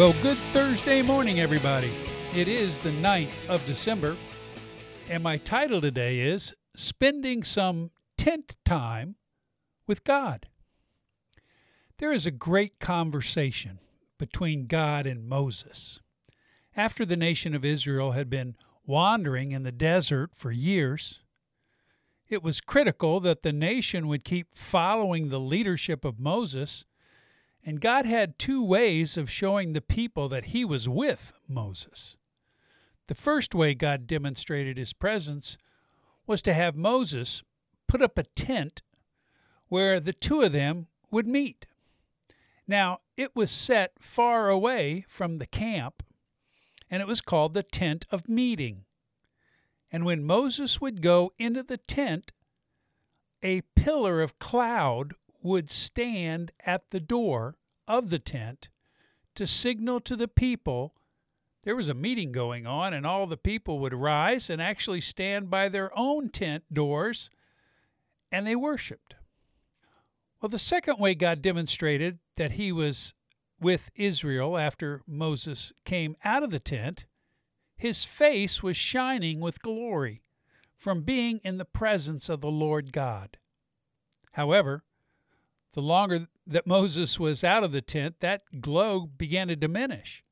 Well, good Thursday morning, everybody. It is the 9th of December, and my title today is Spending Some Tent Time with God. There is a great conversation between God and Moses. After the nation of Israel had been wandering in the desert for years, it was critical that the nation would keep following the leadership of Moses and God had two ways of showing the people that he was with Moses. The first way God demonstrated his presence was to have Moses put up a tent where the two of them would meet. Now, it was set far away from the camp, and it was called the tent of meeting. And when Moses would go into the tent, a pillar of cloud would stand at the door of the tent to signal to the people there was a meeting going on, and all the people would rise and actually stand by their own tent doors and they worshiped. Well, the second way God demonstrated that He was with Israel after Moses came out of the tent, His face was shining with glory from being in the presence of the Lord God. However, the longer that Moses was out of the tent, that glow began to diminish.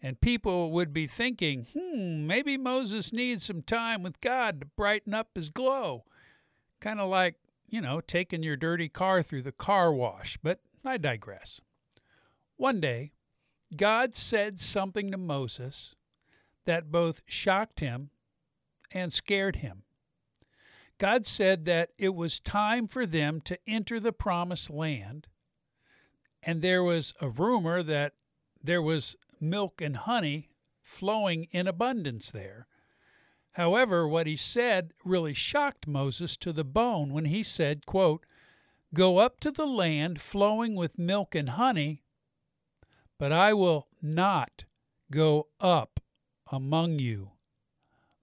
And people would be thinking, hmm, maybe Moses needs some time with God to brighten up his glow. Kind of like, you know, taking your dirty car through the car wash. But I digress. One day, God said something to Moses that both shocked him and scared him. God said that it was time for them to enter the promised land. And there was a rumor that there was milk and honey flowing in abundance there. However, what he said really shocked Moses to the bone when he said, quote, Go up to the land flowing with milk and honey, but I will not go up among you,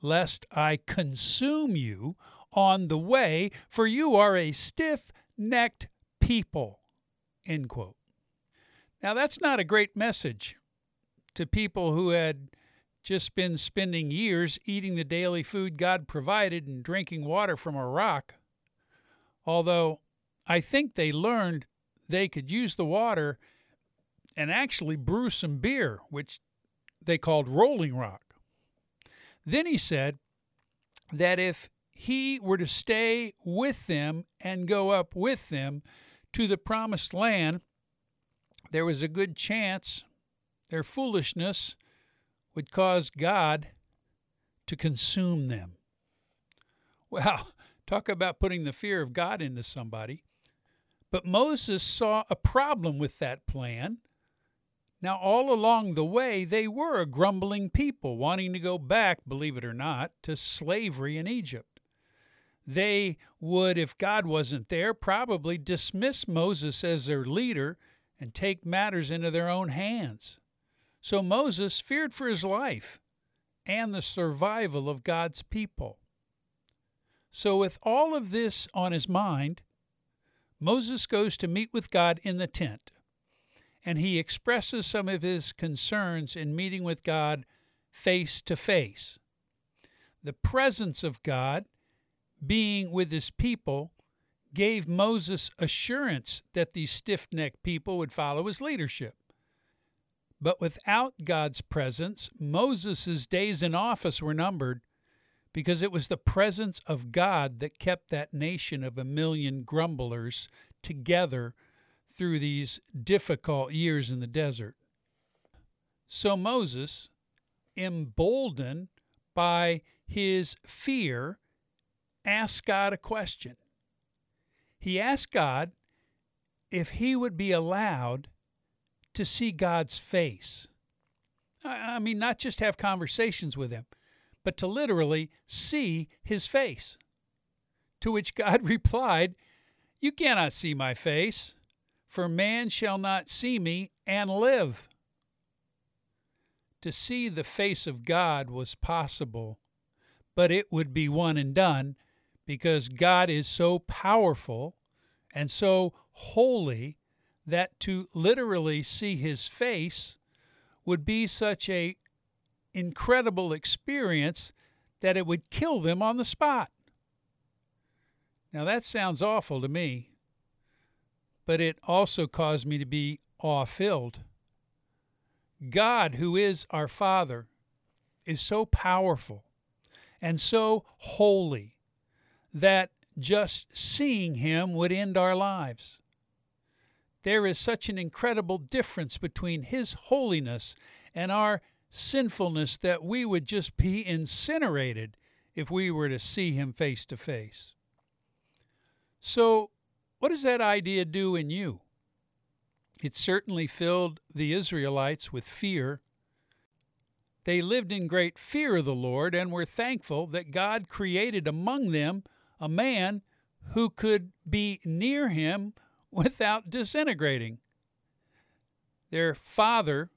lest I consume you on the way, for you are a stiff necked people. End quote. Now, that's not a great message to people who had just been spending years eating the daily food God provided and drinking water from a rock. Although I think they learned they could use the water and actually brew some beer, which they called Rolling Rock. Then he said that if he were to stay with them and go up with them to the promised land, there was a good chance their foolishness would cause God to consume them. Well, talk about putting the fear of God into somebody. But Moses saw a problem with that plan. Now, all along the way, they were a grumbling people wanting to go back, believe it or not, to slavery in Egypt they would, if God wasn't there, probably dismiss Moses as their leader and take matters into their own hands. So Moses feared for his life and the survival of God's people. So, with all of this on his mind, Moses goes to meet with God in the tent, and he expresses some of his concerns in meeting with God face to face. The presence of God being with his people gave Moses assurance that these stiff necked people would follow his leadership. But without God's presence, Moses' days in office were numbered because it was the presence of God that kept that nation of a million grumblers together through these difficult years in the desert. So Moses, emboldened by his fear asked God a question. He asked God if he would be allowed to see God's face. I mean, not just have conversations with him, but to literally see his face. To which God replied, You cannot see my face, for man shall not see me and live. To see the face of God was possible, but it would be one and done because God is so powerful and so holy that to literally see his face would be such a incredible experience that it would kill them on the spot. Now that sounds awful to me, but it also caused me to be awe filled. God, who is our Father, is so powerful and so holy that just seeing Him would end our lives. There is such an incredible difference between His holiness and our sinfulness that we would just be incinerated if we were to see Him face to face. So, what does that idea do in you? It certainly filled the Israelites with fear. They lived in great fear of the Lord and were thankful that God created among them a man who could be near him without disintegrating. Their father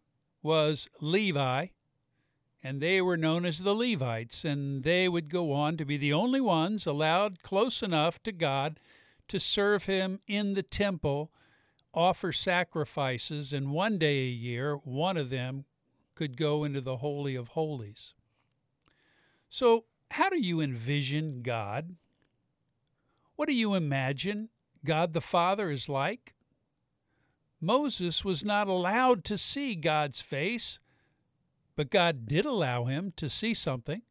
was Levi, and they were known as the Levites, and they would go on to be the only ones allowed close enough to God to serve him in the temple, offer sacrifices, and one day a year, one of them could go into the Holy of Holies. So, how do you envision God? What do you imagine God the Father is like? Moses was not allowed to see God's face, but God did allow him to see something.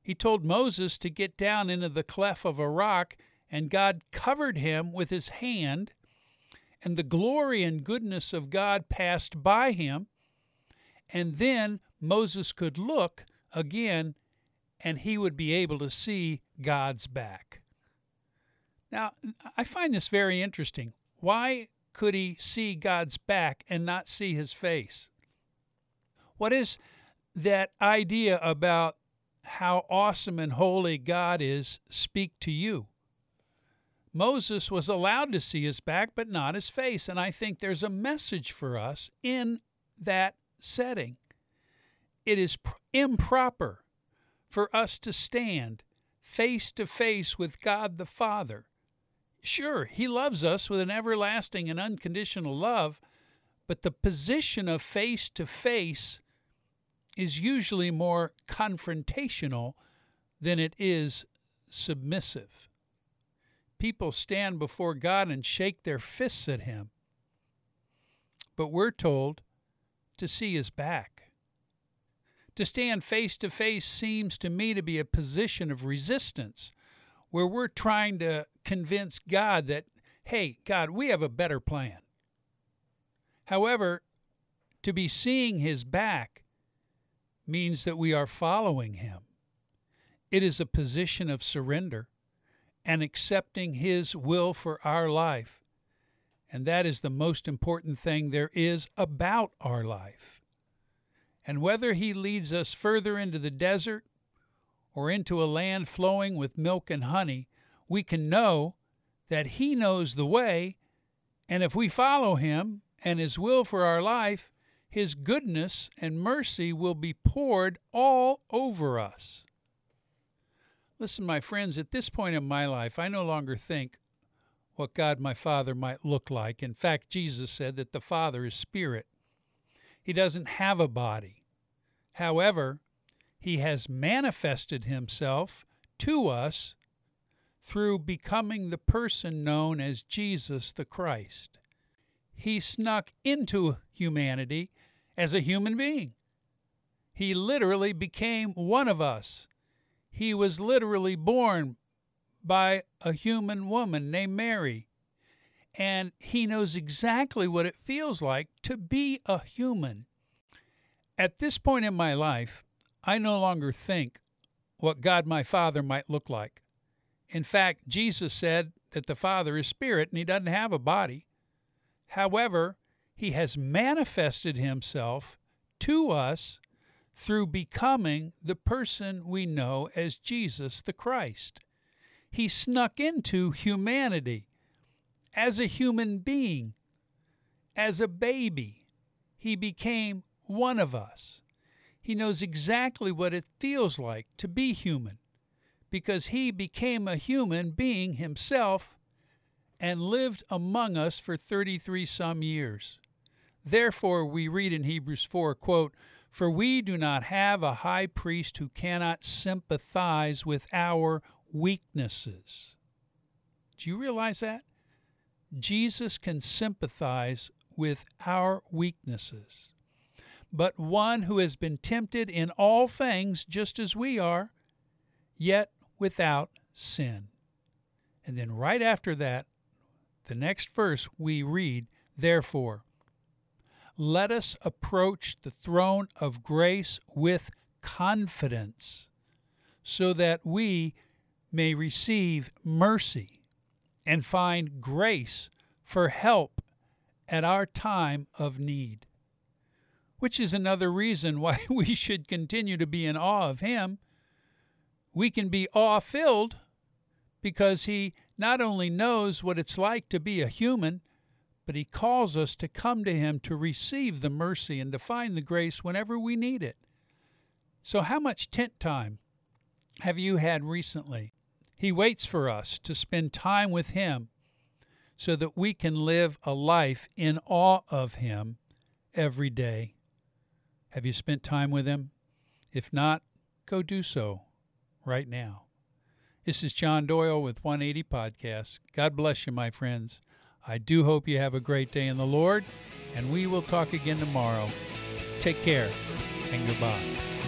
He told Moses to get down into the cleft of a rock and God covered him with his hand, and the glory and goodness of God passed by him. And then Moses could look again, and he would be able to see God's back. Now, I find this very interesting. Why could he see God's back and not see his face? What is that idea about how awesome and holy God is speak to you? Moses was allowed to see his back, but not his face. And I think there's a message for us in that setting. It is pr- improper for us to stand face to face with God the Father. Sure, He loves us with an everlasting and unconditional love, but the position of face to face is usually more confrontational than it is submissive people stand before God and shake their fists at him. But we're told to see his back. To stand face to face seems to me to be a position of resistance where we're trying to convince God that, hey, God, we have a better plan. However, to be seeing his back means that we are following him. It is a position of surrender and accepting His will for our life. And that is the most important thing there is about our life. And whether He leads us further into the desert or into a land flowing with milk and honey, we can know that He knows the way, and if we follow Him and His will for our life, His goodness and mercy will be poured all over us. Listen, my friends, at this point in my life, I no longer think what God my Father might look like. In fact, Jesus said that the Father is spirit. He doesn't have a body. However, he has manifested himself to us through becoming the person known as Jesus the Christ. He snuck into humanity as a human being. He literally became one of us he was literally born by a human woman named Mary. And he knows exactly what it feels like to be a human. At this point in my life, I no longer think what God my Father might look like. In fact, Jesus said that the Father is spirit and he doesn't have a body. However, he has manifested himself to us through becoming the person we know as Jesus the Christ. He snuck into humanity as a human being, as a baby. He became one of us. He knows exactly what it feels like to be human because he became a human being himself and lived among us for 33 some years. Therefore, we read in Hebrews 4, quote, For we do not have a high priest who cannot sympathize with our weaknesses. Do you realize that? Jesus can sympathize with our weaknesses. But one who has been tempted in all things just as we are, yet without sin. And then right after that, the next verse we read, Therefore, let us approach the throne of grace with confidence, so that we may receive mercy and find grace for help at our time of need. Which is another reason why we should continue to be in awe of Him. We can be awe filled because He not only knows what it's like to be a human, but He calls us to come to Him to receive the mercy and to find the grace whenever we need it. So, how much tent time have you had recently? He waits for us to spend time with Him so that we can live a life in awe of Him every day. Have you spent time with Him? If not, go do so right now. This is John Doyle with 180 Podcasts. God bless you, my friends. I do hope you have a great day in the Lord, and we will talk again tomorrow. Take care and goodbye.